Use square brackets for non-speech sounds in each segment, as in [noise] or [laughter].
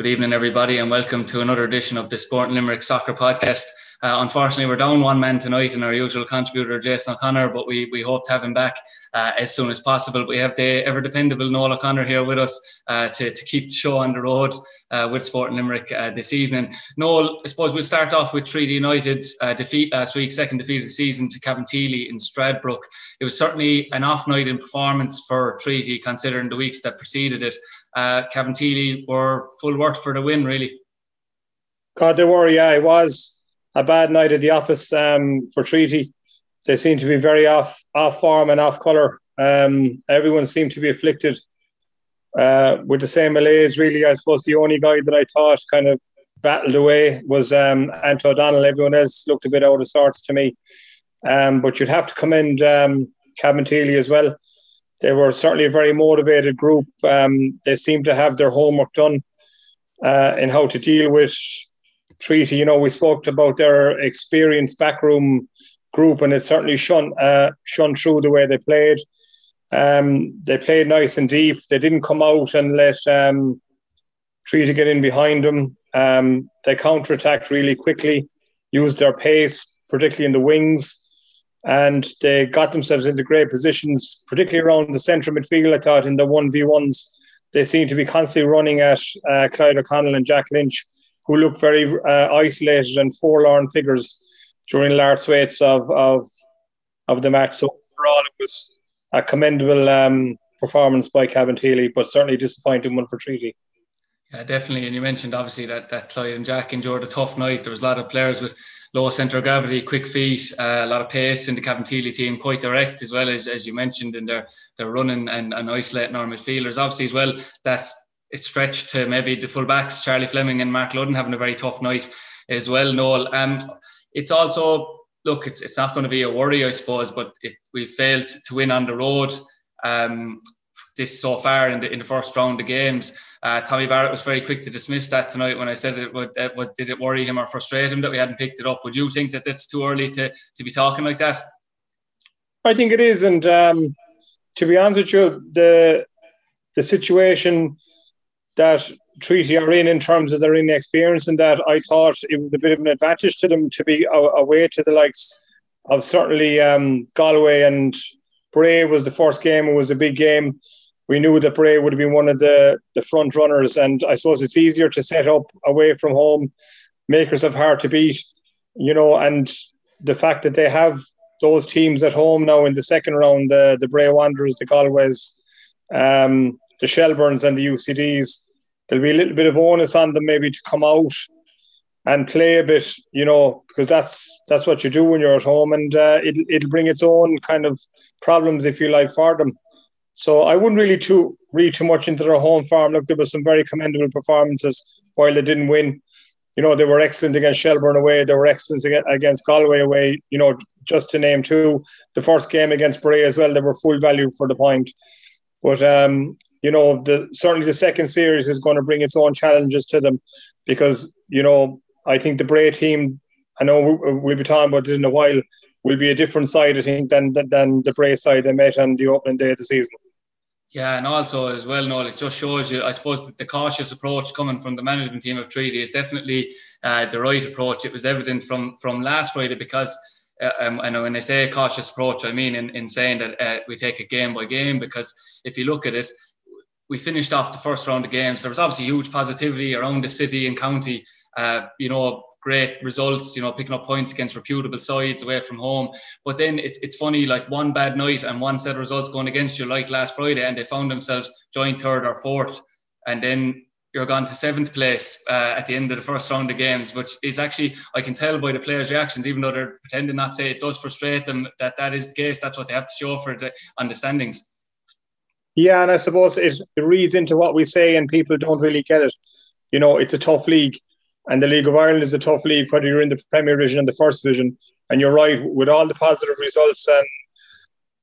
Good evening, everybody, and welcome to another edition of the Sport and Limerick Soccer Podcast. Uh, unfortunately, we're down one man tonight in our usual contributor, Jason O'Connor, but we, we hope to have him back uh, as soon as possible. We have the ever dependable Noel O'Connor here with us uh, to, to keep the show on the road uh, with Sport Limerick uh, this evening. Noel, I suppose we'll start off with Treaty United's uh, defeat last week, second defeat of the season to Cabinteely in Stradbrook. It was certainly an off night in performance for Treaty, considering the weeks that preceded it. Uh, Cabinteely were full worth for the win, really. God, they were, yeah. It was a bad night at the office um, for Treaty. They seem to be very off off form and off colour. Um, everyone seemed to be afflicted uh, with the same malaise. Really, I suppose the only guy that I thought kind of battled away was um, Anto O'Donnell. Everyone else looked a bit out of sorts to me. Um, but you'd have to commend um, Cabinteely as well. They were certainly a very motivated group. Um, they seemed to have their homework done uh, in how to deal with treaty. You know, we spoke about their experienced backroom group, and it certainly shone uh, shone through the way they played. Um, they played nice and deep. They didn't come out and let um, Treaty get in behind them. Um, they counterattacked really quickly, used their pace, particularly in the wings, and they got themselves into great positions, particularly around the centre midfield. I thought in the one v ones, they seemed to be constantly running at uh, Clyde O'Connell and Jack Lynch who looked very uh, isolated and forlorn figures during large swathes of, of of the match. So overall, it was a commendable um, performance by Cabinteely, but certainly disappointing one for Treaty. Yeah, definitely. And you mentioned obviously that that Clyde and Jack endured a tough night. There was a lot of players with low centre of gravity, quick feet, uh, a lot of pace in the Cabinteely team, quite direct as well as as you mentioned in their their running and, and isolating our midfielders. Obviously as well that it's stretched to maybe the fullbacks, Charlie Fleming and Mark Ludden having a very tough night as well, Noel. Um, it's also, look, it's, it's not going to be a worry, I suppose, but it, we failed to win on the road um, this so far in the, in the first round of games. Uh, Tommy Barrett was very quick to dismiss that tonight when I said it would, uh, was, did it worry him or frustrate him that we hadn't picked it up? Would you think that that's too early to, to be talking like that? I think it is. And um, to be honest with you, the, the situation that Treaty are in in terms of their inexperience, and that I thought it was a bit of an advantage to them to be away to the likes of certainly um, Galway and Bray was the first game. It was a big game. We knew that Bray would have been one of the, the front runners, and I suppose it's easier to set up away from home, makers of hard to beat, you know, and the fact that they have those teams at home now in the second round, the the Bray Wanderers, the Galways, um, the Shelburnes and the UCDs, there'll be a little bit of onus on them maybe to come out and play a bit, you know, because that's that's what you do when you're at home, and uh, it'll it'll bring its own kind of problems if you like for them. So I wouldn't really too read too much into their home farm. Look, there were some very commendable performances while they didn't win. You know, they were excellent against Shelbourne away. They were excellent against Galway away. You know, just to name two. The first game against Bray as well, they were full value for the point. But um, you know, the certainly the second series is going to bring its own challenges to them because you know I think the Bray team. I know we'll be talking about it in a while. Will be a different side, I think, than than the Bray side they met on the opening day of the season. Yeah, and also as well, Noel, it just shows you, I suppose, the cautious approach coming from the management team of Treaty is definitely uh, the right approach. It was evident from from last Friday because uh, um, and when I say cautious approach, I mean in, in saying that uh, we take it game by game because if you look at it, we finished off the first round of games. There was obviously huge positivity around the city and county. Uh, you know, great results. You know, picking up points against reputable sides away from home. But then it's it's funny, like one bad night and one set of results going against you, like last Friday, and they found themselves joint third or fourth, and then you're gone to seventh place uh, at the end of the first round of games, which is actually I can tell by the players' reactions, even though they're pretending not to say it does frustrate them that that is the case. That's what they have to show for the on the standings. Yeah, and I suppose it, reads into what we say, and people don't really get it. You know, it's a tough league, and the League of Ireland is a tough league, whether you're in the Premier Division and the First Division. And you're right, with all the positive results and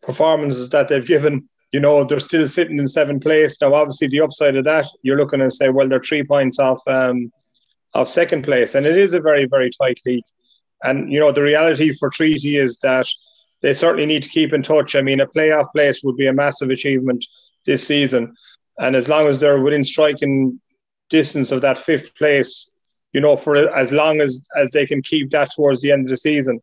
performances that they've given, you know, they're still sitting in seventh place. Now, obviously, the upside of that, you're looking and say, well, they're three points off um, of second place, and it is a very, very tight league. And you know, the reality for Treaty is that they certainly need to keep in touch. I mean, a playoff place would be a massive achievement this season. And as long as they're within striking distance of that fifth place, you know, for as long as as they can keep that towards the end of the season,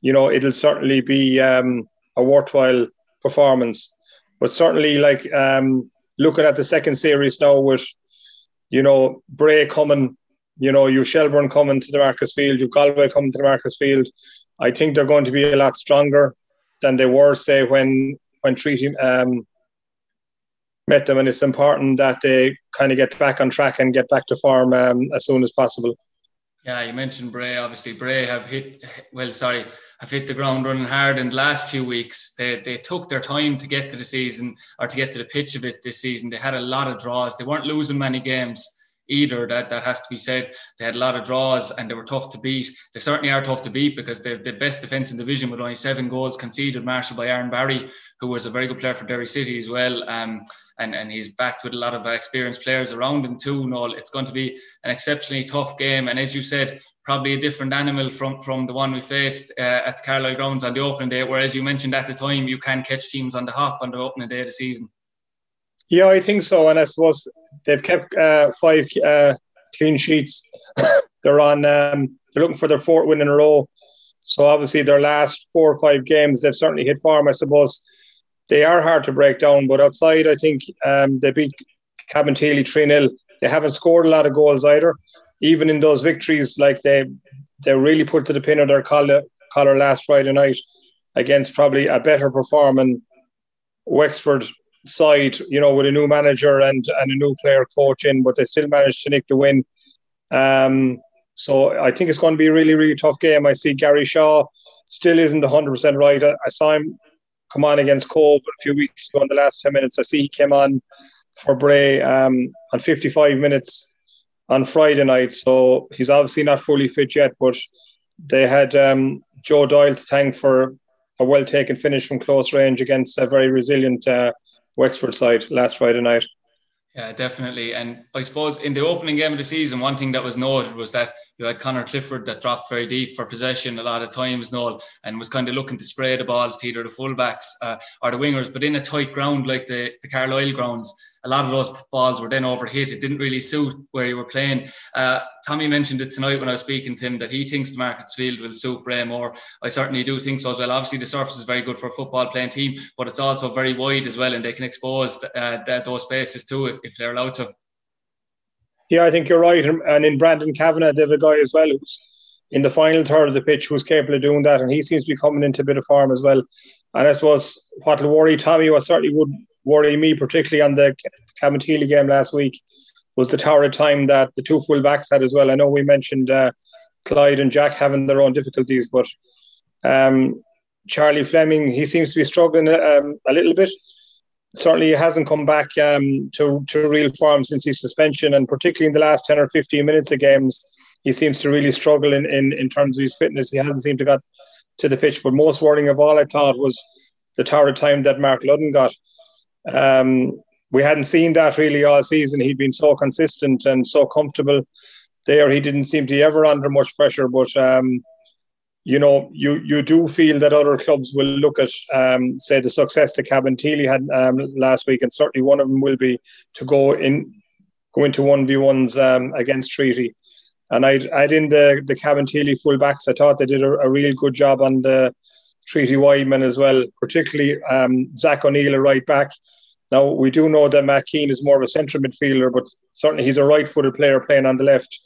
you know, it'll certainly be um, a worthwhile performance. But certainly, like um, looking at the second series now with, you know, Bray coming, you know, you Shelbourne coming to the Markets Field, you Galway coming to the Markets Field. I think they're going to be a lot stronger than they were, say, when when treating um, met them, and it's important that they kind of get back on track and get back to form um, as soon as possible. Yeah, you mentioned Bray. Obviously, Bray have hit well. Sorry, have hit the ground running hard in the last few weeks. They they took their time to get to the season or to get to the pitch of it this season. They had a lot of draws. They weren't losing many games either. That that has to be said. They had a lot of draws and they were tough to beat. They certainly are tough to beat because they're the best defence in the division with only seven goals conceded, marshalled by Aaron Barry, who was a very good player for Derry City as well. Um, and, and he's backed with a lot of experienced players around him too. No, it's going to be an exceptionally tough game, and as you said, probably a different animal from from the one we faced uh, at Carlisle grounds on the opening day. Whereas you mentioned at the time, you can catch teams on the hop on the opening day of the season. Yeah, I think so. And I suppose they've kept uh, five uh, clean sheets. [coughs] they're on. Um, they're looking for their fourth win in a row. So obviously, their last four or five games, they've certainly hit form. I suppose they are hard to break down. But outside, I think um, they beat Cabinteely 3 0. They haven't scored a lot of goals either. Even in those victories, like they they really put to the pin of their collar, collar last Friday night against probably a better performing Wexford side, you know, with a new manager and, and a new player coach in, but they still managed to nick the win. Um, so I think it's going to be a really, really tough game. I see Gary Shaw still isn't 100% right. I, I saw him come on against Cobh a few weeks ago in the last 10 minutes. I see he came on for Bray um, on 55 minutes on Friday night. So he's obviously not fully fit yet, but they had um, Joe Doyle to thank for a well taken finish from close range against a very resilient uh, Wexford side last Friday night. Yeah, definitely. And I suppose in the opening game of the season, one thing that was noted was that you had Conor Clifford that dropped very deep for possession a lot of times, Noel, and was kind of looking to spray the balls to either the fullbacks uh, or the wingers. But in a tight ground like the, the Carlisle grounds, a lot of those balls were then overhit. It didn't really suit where you were playing. Uh, Tommy mentioned it tonight when I was speaking to him that he thinks the Markets Field will suit Bray more. I certainly do think so as well. Obviously, the surface is very good for a football playing team, but it's also very wide as well, and they can expose uh, those spaces too if, if they're allowed to. Yeah, I think you're right. And in Brandon Kavanagh, they have a guy as well who's in the final third of the pitch who's capable of doing that, and he seems to be coming into a bit of form as well. And I suppose what will worry Tommy, what certainly would worry me, particularly on the Cabinteely game last week, was the torrid time that the two full backs had as well. I know we mentioned uh, Clyde and Jack having their own difficulties, but um, Charlie Fleming, he seems to be struggling um, a little bit. Certainly, he hasn't come back um, to, to real form since his suspension, and particularly in the last 10 or 15 minutes of games, he seems to really struggle in, in, in terms of his fitness. He hasn't seemed to got to the pitch. But most worrying of all, I thought, was the torrid time that Mark Ludden got. Um, we hadn't seen that really all season. He'd been so consistent and so comfortable there. He didn't seem to be ever under much pressure. But um, you know, you you do feel that other clubs will look at, um, say, the success that Cabinteely had um, last week, and certainly one of them will be to go in, go into one v ones um, against Treaty. And I'd, I'd in the the Cabinteely fullbacks. I thought they did a, a real good job on the Treaty widemen as well, particularly um, Zach O'Neill, a right back. Now, we do know that Matt Keane is more of a central midfielder, but certainly he's a right footed player playing on the left.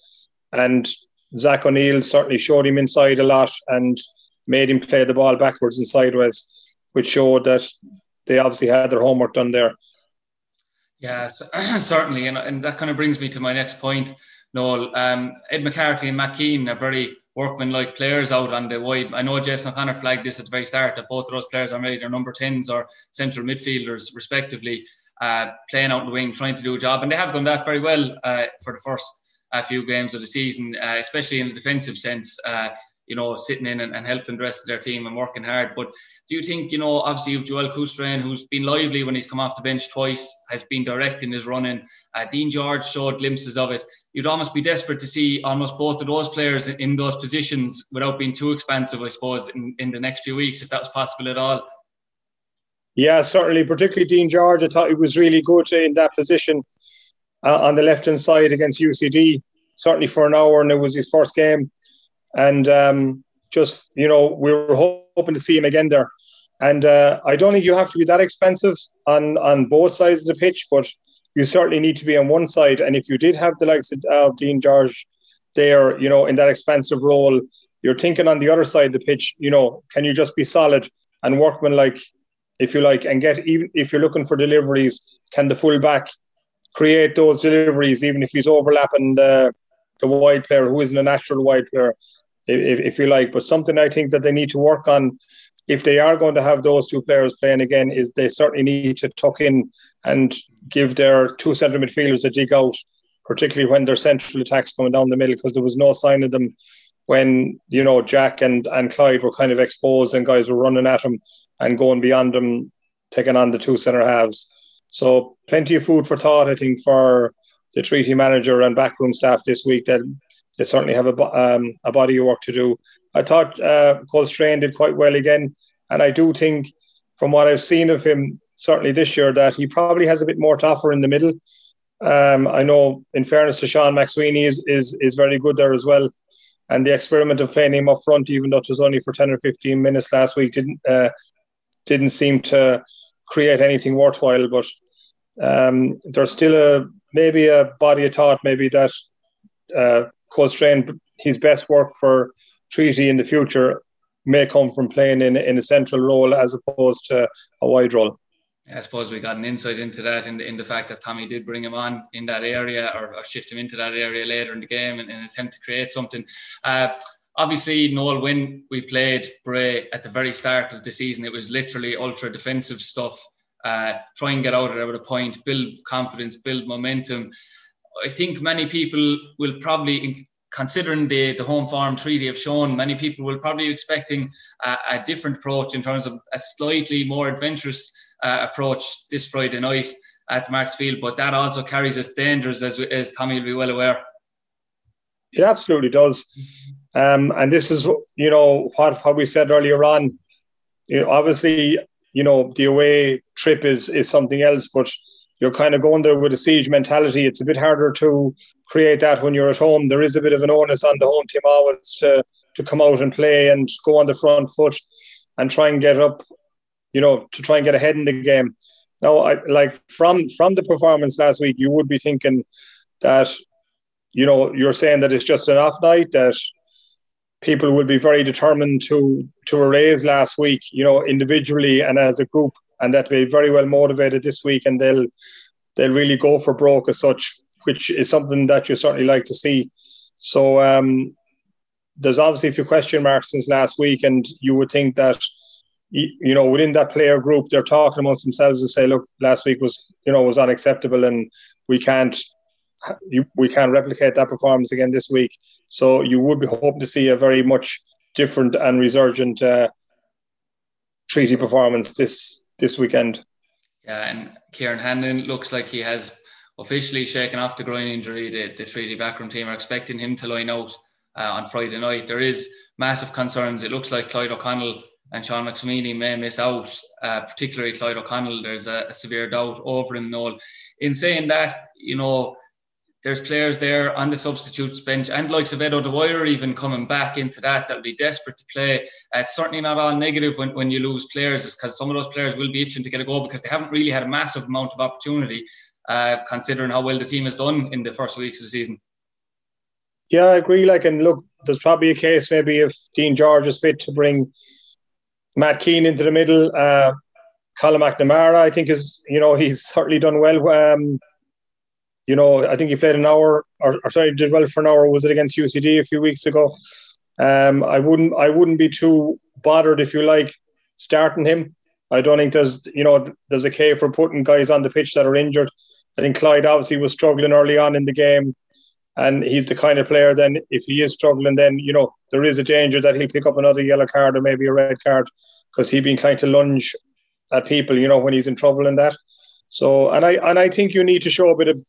And Zach O'Neill certainly showed him inside a lot and made him play the ball backwards and sideways, which showed that they obviously had their homework done there. Yeah, [clears throat] certainly. And, and that kind of brings me to my next point, Noel. Um, Ed McCarthy and Matt are very workman-like players out on the wide. I know Jason O'Connor flagged this at the very start that both of those players are maybe their number 10s or central midfielders, respectively, uh, playing out the wing, trying to do a job. And they have done that very well uh, for the first uh, few games of the season, uh, especially in the defensive sense. Uh, you know, sitting in and, and, helping the rest of their team and working hard. But do you think, you know, obviously you've Joel Coustrain, who's been lively when he's come off the bench twice, has been directing his running. Uh, Dean George showed glimpses of it. You'd almost be desperate to see almost both of those players in, in those positions without being too expansive, I suppose, in, in the next few weeks, if that was possible at all. Yeah, certainly, particularly Dean George. I thought he was really good in that position. uh, on the left hand side against UCD, certainly for an hour, and it was his first game. And um, just you know, we were hoping to see him again there. And uh, I don't think you have to be that expensive on on both sides of the pitch, but you certainly need to be on one side. And if you did have the likes of uh, Dean George there, you know, in that expensive role, you're thinking on the other side of the pitch, you know, can you just be solid and workman like, if you like, and get even if you're looking for deliveries, can the fullback create those deliveries even if he's overlapping the the wide player who isn't a natural wide player, if, if you like. But something I think that they need to work on if they are going to have those two players playing again, is they certainly need to tuck in and give their two centre midfielders a dig out, particularly when their central attacks coming down the middle, because there was no sign of them when you know Jack and and Clyde were kind of exposed and guys were running at them and going beyond them, taking on the two centre halves. So plenty of food for thought, I think, for the treaty manager and backroom staff this week. That they certainly have a um, a body of work to do. I thought uh, Coustrain did quite well again, and I do think, from what I've seen of him, certainly this year, that he probably has a bit more to offer in the middle. Um, I know, in fairness to Sean McSweeney, is is is very good there as well. And the experiment of playing him up front, even though it was only for ten or fifteen minutes last week, didn't uh, didn't seem to create anything worthwhile. But um, there's still a maybe a body of thought, maybe that uh, Coustrain, his best work for Treaty in the future may come from playing in, in a central role as opposed to a wide role. I suppose we got an insight into that in the, in the fact that Tommy did bring him on in that area or, or shift him into that area later in the game in an attempt to create something. Uh, obviously, Noel, when we played Bray at the very start of the season, it was literally ultra defensive stuff. Uh, try and get out of there with a point, build confidence, build momentum. I think many people will probably considering the, the home farm treaty have shown, many people will probably be expecting a, a different approach in terms of a slightly more adventurous uh, approach this Friday night at Markets Field. But that also carries its dangers, as, as Tommy will be well aware. It absolutely does. Um, and this is, you know, what, what we said earlier on. You know, obviously, you know, the away trip is is something else, but you're kind of going there with a siege mentality. It's a bit harder to create that when you're at home. There is a bit of an onus on the home team always to, to come out and play and go on the front foot and try and get up, you know, to try and get ahead in the game. Now, I, like from from the performance last week, you would be thinking that, you know, you're saying that it's just an off night that people will be very determined to to erase last week, you know, individually and as a group and that they'll be very well motivated this week and they'll they'll really go for broke as such, which is something that you certainly like to see. So um, there's obviously a few question marks since last week, and you would think that you know within that player group they're talking amongst themselves and say, look, last week was you know was unacceptable, and we can't we can't replicate that performance again this week. So you would be hoping to see a very much different and resurgent uh, treaty performance this this weekend. Yeah, and Kieran Hanlon looks like he has officially shaken off the groin injury. The, the Treaty backroom team are expecting him to line out uh, on Friday night. There is massive concerns. It looks like Clyde O'Connell and Sean McSweeney may miss out, uh, particularly Clyde O'Connell. There's a, a severe doubt over him, Noel. In saying that, you know, there's players there on the substitutes bench and likes of Ed O'Dwyer even coming back into that that'll be desperate to play. Uh, it's certainly not all negative when, when you lose players is because some of those players will be itching to get a goal because they haven't really had a massive amount of opportunity uh, considering how well the team has done in the first weeks of the season. Yeah, I agree. Like, and look, there's probably a case maybe if Dean George is fit to bring Matt Keane into the middle. Uh, Colin McNamara, I think, is you know he's certainly done well. Um, you know, I think he played an hour, or, or sorry, did well for an hour. Was it against UCD a few weeks ago? Um, I wouldn't, I wouldn't be too bothered if you like starting him. I don't think there's, you know, there's a case for putting guys on the pitch that are injured. I think Clyde obviously was struggling early on in the game, and he's the kind of player. Then, if he is struggling, then you know there is a danger that he'll pick up another yellow card or maybe a red card because he'd been trying to lunge at people, you know, when he's in trouble in that. So, and I and I think you need to show a bit of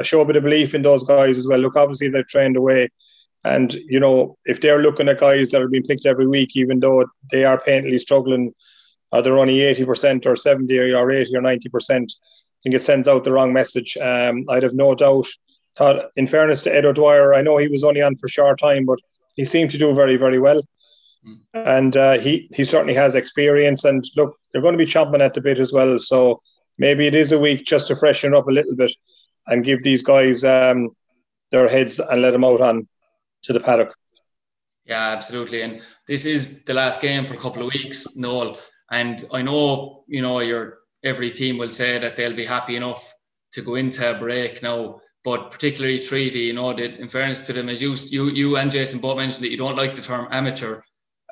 I show a bit of belief in those guys as well. Look, obviously they've trained away, and you know if they're looking at guys that are being picked every week, even though they are painfully struggling, uh, they're only eighty percent or seventy or eighty or ninety percent. I think it sends out the wrong message. Um, I'd have no doubt. Thought, in fairness to Ed O'Dwyer, I know he was only on for a short time, but he seemed to do very, very well. Mm. And uh, he he certainly has experience. And look, they're going to be chomping at the bit as well. So maybe it is a week just to freshen up a little bit and give these guys um, their heads and let them out on to the paddock. Yeah, absolutely. And this is the last game for a couple of weeks, Noel. And I know, you know, your every team will say that they'll be happy enough to go into a break now. But particularly Treaty, you know, that in fairness to them, as you you you and Jason both mentioned that you don't like the term amateur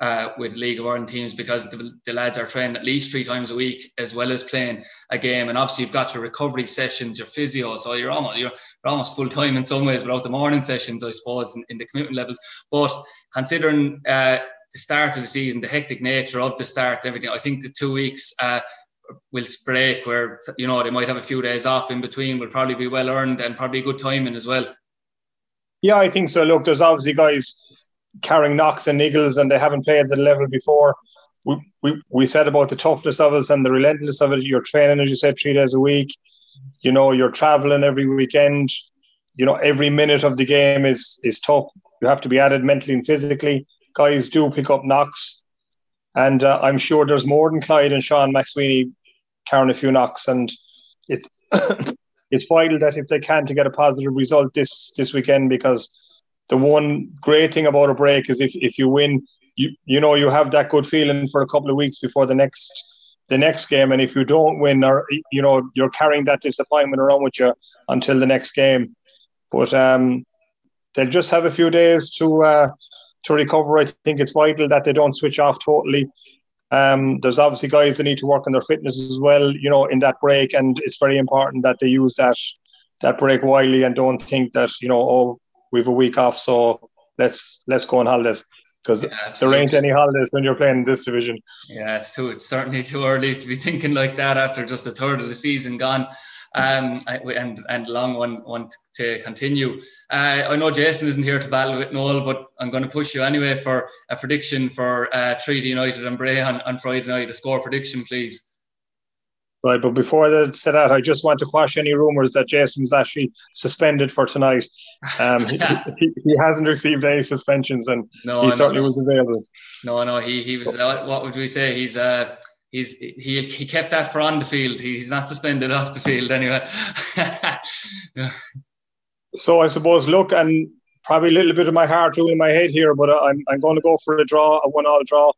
uh, with League of Ireland teams because the, the, lads are trained at least three times a week as well as playing a game. And obviously, you've got your recovery sessions, your physio, so you're almost you're, you're almost full time in some ways without the morning sessions, I suppose, in, in the commitment levels. But considering uh, the start of the season, the hectic nature of the start, and everything, I think the two weeks. Uh, will break where you know they might have a few days off in between will probably be well earned and probably good timing as well. Yeah, I think so. Look, there's obviously guys carrying knocks and niggles and they haven't played the level before. We, we, we said about the toughness of us and the relentlessness of it. You're training, as you said, three days a week. You know, you're traveling every weekend. You know, every minute of the game is is tough. You have to be added mentally and physically. Guys do pick up knocks, and uh, I'm sure there's more than Clyde and Sean McSweeney carrying a few knocks. And it's [coughs] it's vital that if they can to get a positive result this this weekend because the one great thing about a break is if, if you win, you you know you have that good feeling for a couple of weeks before the next the next game, and if you don't win, or you know you're carrying that disappointment around with you until the next game. But um, they'll just have a few days to uh, to recover. I think it's vital that they don't switch off totally. Um, there's obviously guys that need to work on their fitness as well, you know, in that break, and it's very important that they use that that break wisely and don't think that you know, oh, we have a week off, so let's let's go on holidays because yeah, there ain't any holidays when you're playing in this division. Yeah, it's too. It's certainly too early to be [laughs] thinking like that after just a third of the season gone, um, and and long one one to continue. Uh, I know Jason isn't here to battle with Noel, but I'm going to push you anyway for a prediction for uh, Treaty United and Bray on, on Friday night. A score prediction, please. Right, but before that said that, I just want to quash any rumours that Jason's actually suspended for tonight. Um, he, [laughs] he, he, hasn't received any suspensions, and no, he no, certainly no. was available. No, no, he he was. Uh, what would we say? He's uh he's he he kept that for on the field. He's not suspended off the field anyway. [laughs] so I suppose look and probably a little bit of my heart ruling my head here, but I'm I'm going to go for a draw, a one-all draw.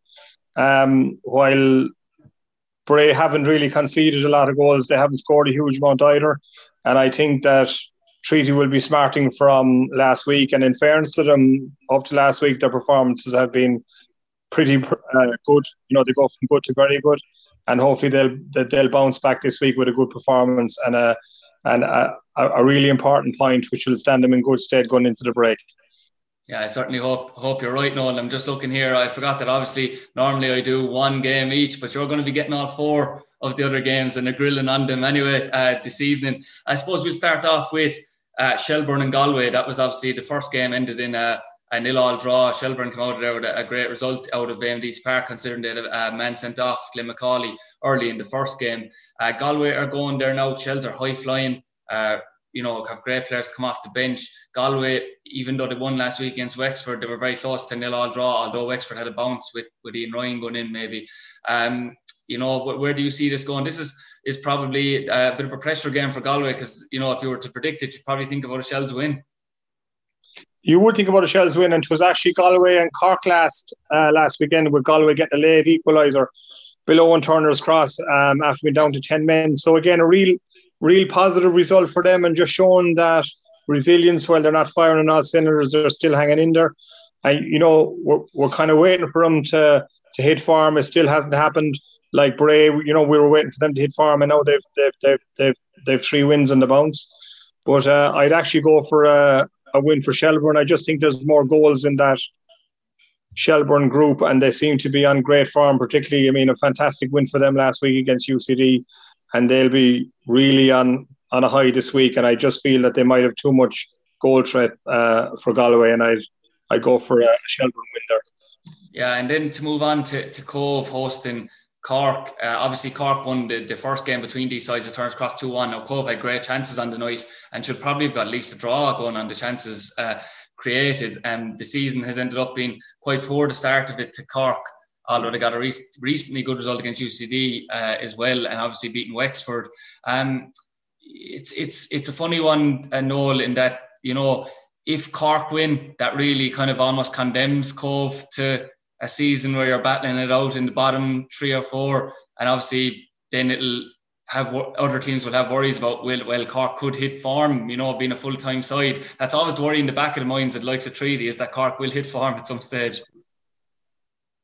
Um, while Bray haven't really conceded a lot of goals. They haven't scored a huge amount either. And I think that Treaty will be smarting from last week. And in fairness to them, up to last week, their performances have been pretty uh, good. You know, they go from good to very good. And hopefully they'll they'll bounce back this week with a good performance and a and a, a really important point, which will stand them in good stead going into the break. Yeah, I certainly hope hope you're right, Noel. I'm just looking here. I forgot that obviously normally I do one game each, but you're going to be getting all four of the other games and a grilling on them anyway uh, this evening. I suppose we'll start off with uh, Shelbourne and Galway. That was obviously the first game ended in a, a nil-all draw. Shelbourne came out of there with a, a great result out of Eamonn Deacy's Park, considering had a, man sent off, Glenn McCauley, early in the first game. Uh, Galway are going there now. Shells are high flying. Uh, you know, have great players come off the bench. Galway, even though they won last week against Wexford, they were very close to nil all draw, although Wexford had a bounce with, with Ian Ryan going in maybe. Um, you know, where do you see this going? This is is probably a bit of a pressure game for Galway because, you know, if you were to predict it, you'd probably think about a Shells win. You would think about a Shells win, and it was actually Galway and Cork last uh, last weekend with Galway getting a late equaliser below one Turner's cross um, after being down to 10 men. So, again, a real real positive result for them and just showing that resilience while they're not firing on all cylinders, they're still hanging in there. And you know, we're, we're kind of waiting for them to to hit farm. It still hasn't happened. Like Bray, you know, we were waiting for them to hit farm, and now they've they've they've they've, they've three wins on the bounce. But uh, I'd actually go for a, a win for Shelbourne. I just think there's more goals in that Shelbourne group, and they seem to be on great form. Particularly, I mean, a fantastic win for them last week against UCD and they'll be really on on a high this week. And I just feel that they might have too much goal threat uh, for Galway, and I'd I go for a Shelbourne win there. Yeah, and then to move on to, to Cobh hosting Cork, uh, obviously Cork won the, the first game between these sides. It Turner's Cross 2-1. Now Cobh had great chances on the night and should probably have got at least a draw going on the chances uh, created. And um, the season has ended up being quite poor the start of it to Cork, although they got a re- recently good result against UCD uh, as well, and obviously beating Wexford. Um, it's it's it's a funny one, uh, Noel, in that you know if Cork win, that really kind of almost condemns Cobh to a season where you're battling it out in the bottom three or four, and obviously then it'll have other teams will have worries about well, well Cork could hit form, you know, being a full time side. That's always the worry in the back of the minds that likes a treaty is that Cork will hit form at some stage.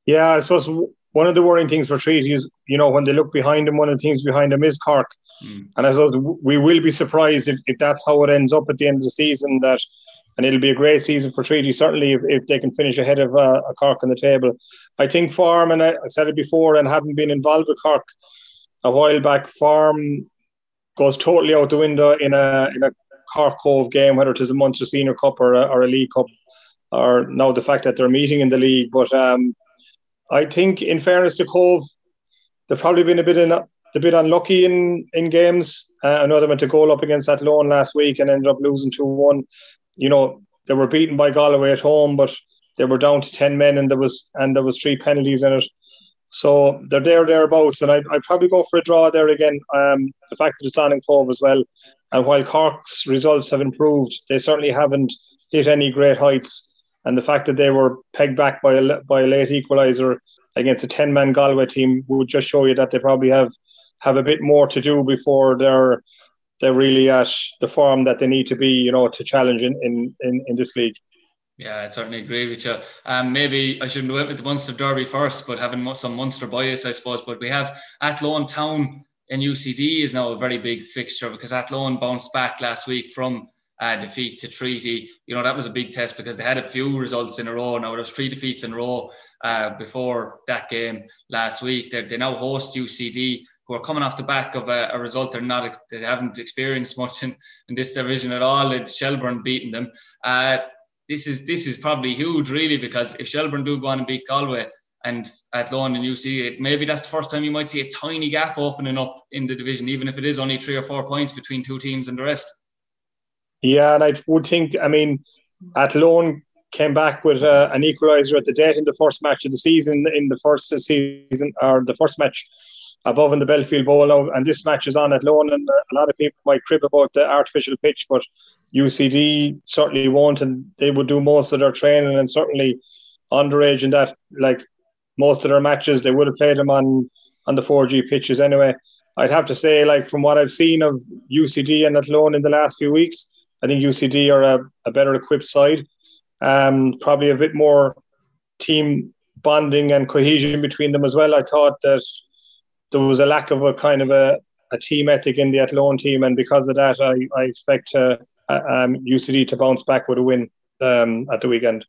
Yeah, I suppose one of the worrying things for Treaty is, you know, when they look behind them, one of the teams behind them is Cork. Mm. And I suppose we will be surprised if, if that's how it ends up at the end of the season that and it'll be a great season for Treaty, certainly if, if they can finish ahead of uh, a Cork on the table. I think Farm, and I, I said it before, and having been involved with Cork a while back, Farm goes totally out the window in a in a Cork Cobh game, whether it is a Munster Senior Cup or a, or a League Cup, or now the fact that they're meeting in the league. But um, I think, in fairness to Cobh, they've probably been a bit in a, bit unlucky in in games. Uh, I know they went to goal up against Athlone last week and ended up losing two one you know, they were beaten by Galway at home, but they were down to ten men, and there was and there was three penalties in it. So they're there thereabouts, and I'd, I'd probably go for a draw there again. Um, the fact that it's on in Cobh as well, and while Cork's results have improved, they certainly haven't hit any great heights. And the fact that they were pegged back by a by a late equaliser against a ten man Galway team would just show you that they probably have have a bit more to do before they're they're really at the form that they need to be, you know, to challenge in, in, in, in this league. Yeah, I certainly agree with you. Um, maybe I shouldn't went with the Munster Derby first, but having some Munster bias, I suppose. But we have Athlone Town in UCD is now a very big fixture because Athlone bounced back last week from uh, defeat to Treaty. You know, that was a big test because they had a few results in a row. Now, there was three defeats in a row uh, before that game last week. They're, they now host UCD who are coming off the back of a, a result they're not they haven't experienced much in, in this division at all. And Shelbourne beating them. Uh, this is this is probably huge, really, because if Shelbourne do go on and beat Galway and at Athlone and UC, maybe that's the first time you might see a tiny gap opening up in the division, even if it is only three or four points between two teams and the rest. Yeah, and I would think, I mean, Athlone came back with uh, an equaliser at the death in the first match of the season, in the first season, or the first match above in the Belfield Bowl and this match is on Athlone, and a lot of people might crib about the artificial pitch, but UCD certainly won't, and they would do most of their training, and certainly underage in that, like most of their matches, they would have played them on on the 4G pitches anyway. I'd have to say, like from what I've seen of UCD and Athlone in the last few weeks, I think UCD are a, a better equipped side. Um, probably a bit more team bonding and cohesion between them as well. I thought that there was a lack of a kind of a, a team ethic in the Athlone team, and because of that, I, I expect uh, um, UCD to bounce back with a win um, at the weekend.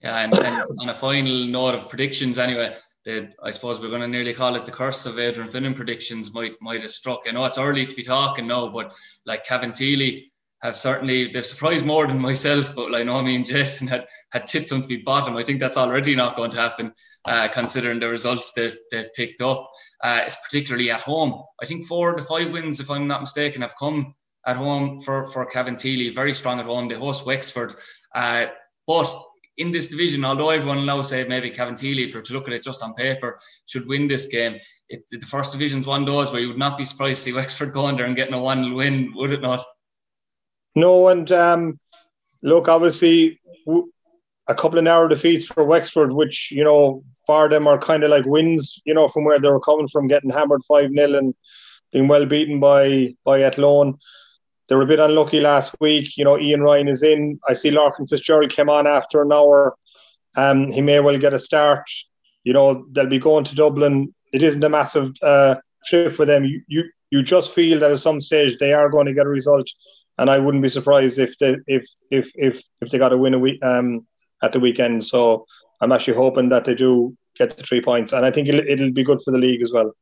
Yeah, and, and on a final note of predictions, anyway, the, I suppose we're going to nearly call it the curse of Adrian Finnan predictions might might have struck. I know it's early to be talking now, but like Cabinteely have certainly they've surprised more than myself. But like, I know me and Jason had had tipped them to be bottom. I think that's already not going to happen, uh, considering the results they've, they've picked up. Uh, it's particularly at home. I think four of the five wins, if I'm not mistaken, have come at home for for Kevin Cabinteely. Very strong at home. They host Wexford, uh, but in this division, although everyone now say maybe Cabinteely, if you're to look at it just on paper, should win this game, it, the first division's one those where you would not be surprised to see Wexford going there and getting a 1 win, would it not? No, and um, look, obviously, a couple of narrow defeats for Wexford, which, you know, for them are kind of like wins, you know, from where they were coming from, getting hammered 5 0 and being well beaten by, by Athlone. They were a bit unlucky last week. You know, Ian Ryan is in. I see Larkin Fitzgerald came on after an hour. Um, he may well get a start. You know, they'll be going to Dublin. It isn't a massive uh, trip for them. You, you you just feel that at some stage they are going to get a result and I wouldn't be surprised if they if if if if they got a win a week um at the weekend. So I'm actually hoping that they do get the three points, and I think it'll, it'll be good for the league as well.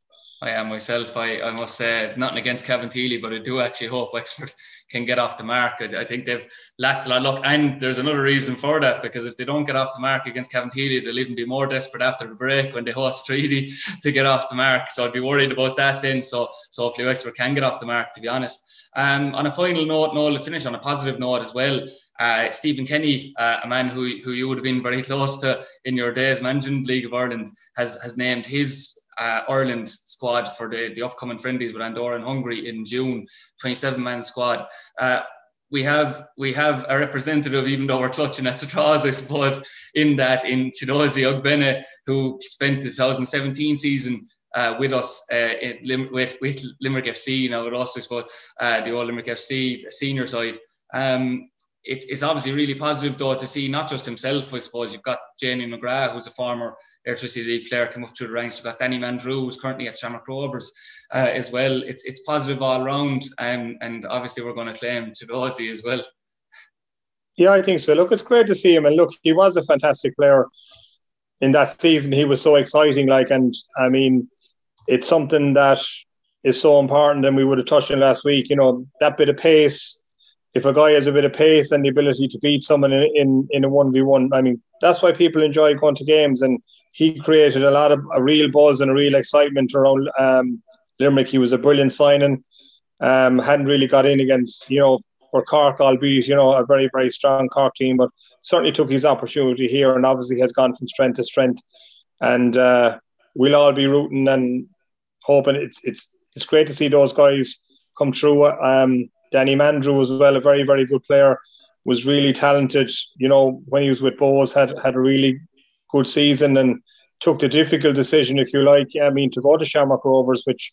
I am myself. I, I must say nothing against Cabinteely, but I do actually hope [laughs] Wexford can get off the mark. I, I think they've lacked a lot of luck. And there's another reason for that because if they don't get off the mark against Cabinteely, they'll even be more desperate after the break when they host Treaty [laughs] to get off the mark. So I'd be worried about that then. So, so hopefully Wexford can get off the mark, to be honest. Um, on a final note, Noel, to finish on a positive note as well. Uh, Stephen Kenny, uh, a man who, who you would have been very close to in your days managing League of Ireland, has, has named his uh, Ireland squad for the, the upcoming friendlies with Andorra and Hungary in June, 27 man squad. Uh, we have we have a representative, even though we're clutching at straws, I suppose, in that in Chidozie Ogbene, who spent the 2017 season uh, with us uh, Lim- with, with Limerick FC, you know, with us, I uh, the old Limerick FC senior side. Um, it's, it's obviously really positive though to see not just himself, I suppose. You've got Jamie McGrath, who's a former Airtricity League player, come up through the ranks. You've got Danny Mandroiu, who's currently at Shamrock Rovers uh, as well. It's it's positive all around, um, and obviously we're going to claim to Chidozie as well. Yeah, I think so. Look, it's great to see him, and look, he was a fantastic player in that season. He was so exciting, like, and I mean, it's something that is so important, and we would have touched on last week. You know, that bit of pace if a guy has a bit of pace and the ability to beat someone in in, in a one v one, I mean that's why people enjoy going to games. And he created a lot of a real buzz and a real excitement around um, Limerick. He was a brilliant signing. Um, hadn't really got in against you know for Cork, albeit you know a very very strong Cork team, but certainly took his opportunity here and obviously has gone from strength to strength. And uh, we'll all be rooting and hoping it's it's it's great to see those guys come through. Um, Danny Mandroiu as well, a very, very good player, was really talented. You know, when he was with Bohs, had had a really good season and took the difficult decision, if you like. I mean, to go to Shamrock Rovers, which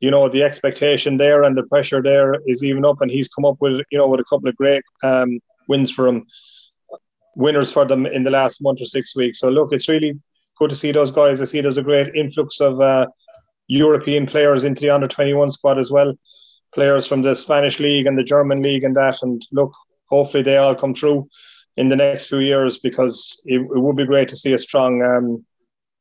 you know the expectation there and the pressure there is even up, and he's come up with you know with a couple of great um, wins for him, winners for them in the last month or six weeks. So look, it's really good to see those guys. I see there's a great influx of uh, European players into the under 21 squad as well players from the Spanish league and the German league and that. And look, hopefully they all come through in the next few years because it, it would be great to see a strong um,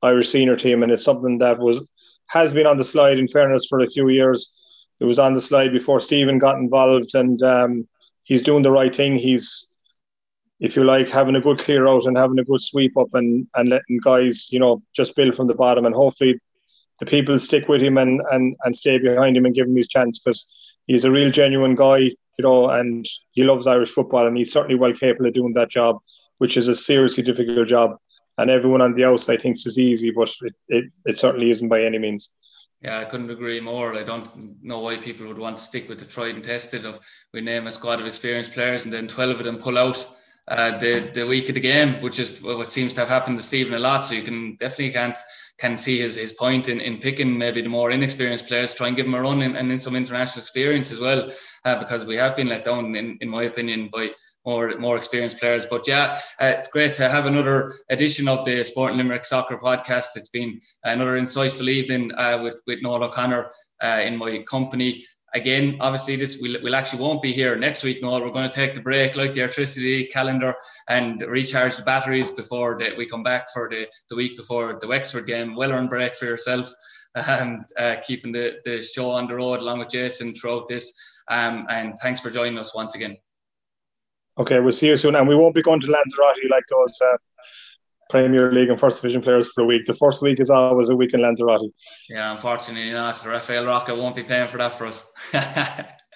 Irish senior team. And it's something that was has been on the slide. In fairness, for a few years, it was on the slide before Stephen got involved, and um, he's doing the right thing. He's if you like, having a good clear out and having a good sweep up and, and letting guys, you know, just build from the bottom. And hopefully the people stick with him and, and, and stay behind him and give him his chance because he's a real genuine guy, you know, and he loves Irish football and he's certainly well capable of doing that job, which is a seriously difficult job. And everyone on the outside thinks it's easy, but it, it, it certainly isn't by any means. Yeah, I couldn't agree more. I don't know why people would want to stick with the tried and tested of we name a squad of experienced players and then 12 of them pull out uh, the the week of the game, which is what seems to have happened to Stephen a lot. So you can definitely can't can see his, his point in, in picking maybe the more inexperienced players, try and give them a run and, and in some international experience as well, uh, because we have been let down, in, in my opinion, by more more experienced players. But yeah, uh, it's great to have another edition of the Sport Limerick Soccer Podcast. It's been another insightful evening uh, with with Noel O'Connor uh, in my company again, obviously, this will will actually won't be here next week. No, we're going to take the break, like the electricity calendar, and recharge the batteries before the, we come back for the, the week before the Wexford game. Well earned break for yourself, [laughs] and uh, keeping the, the show on the road along with Jason throughout this. Um, and thanks for joining us once again. Okay, we'll see you soon, and we won't be going to Lanzarote like those. Uh, Premier League and First Division players for a week. The first week is always a week in Lanzarote. Yeah, unfortunately not. Rafael Rocca won't be paying for that for us. [laughs]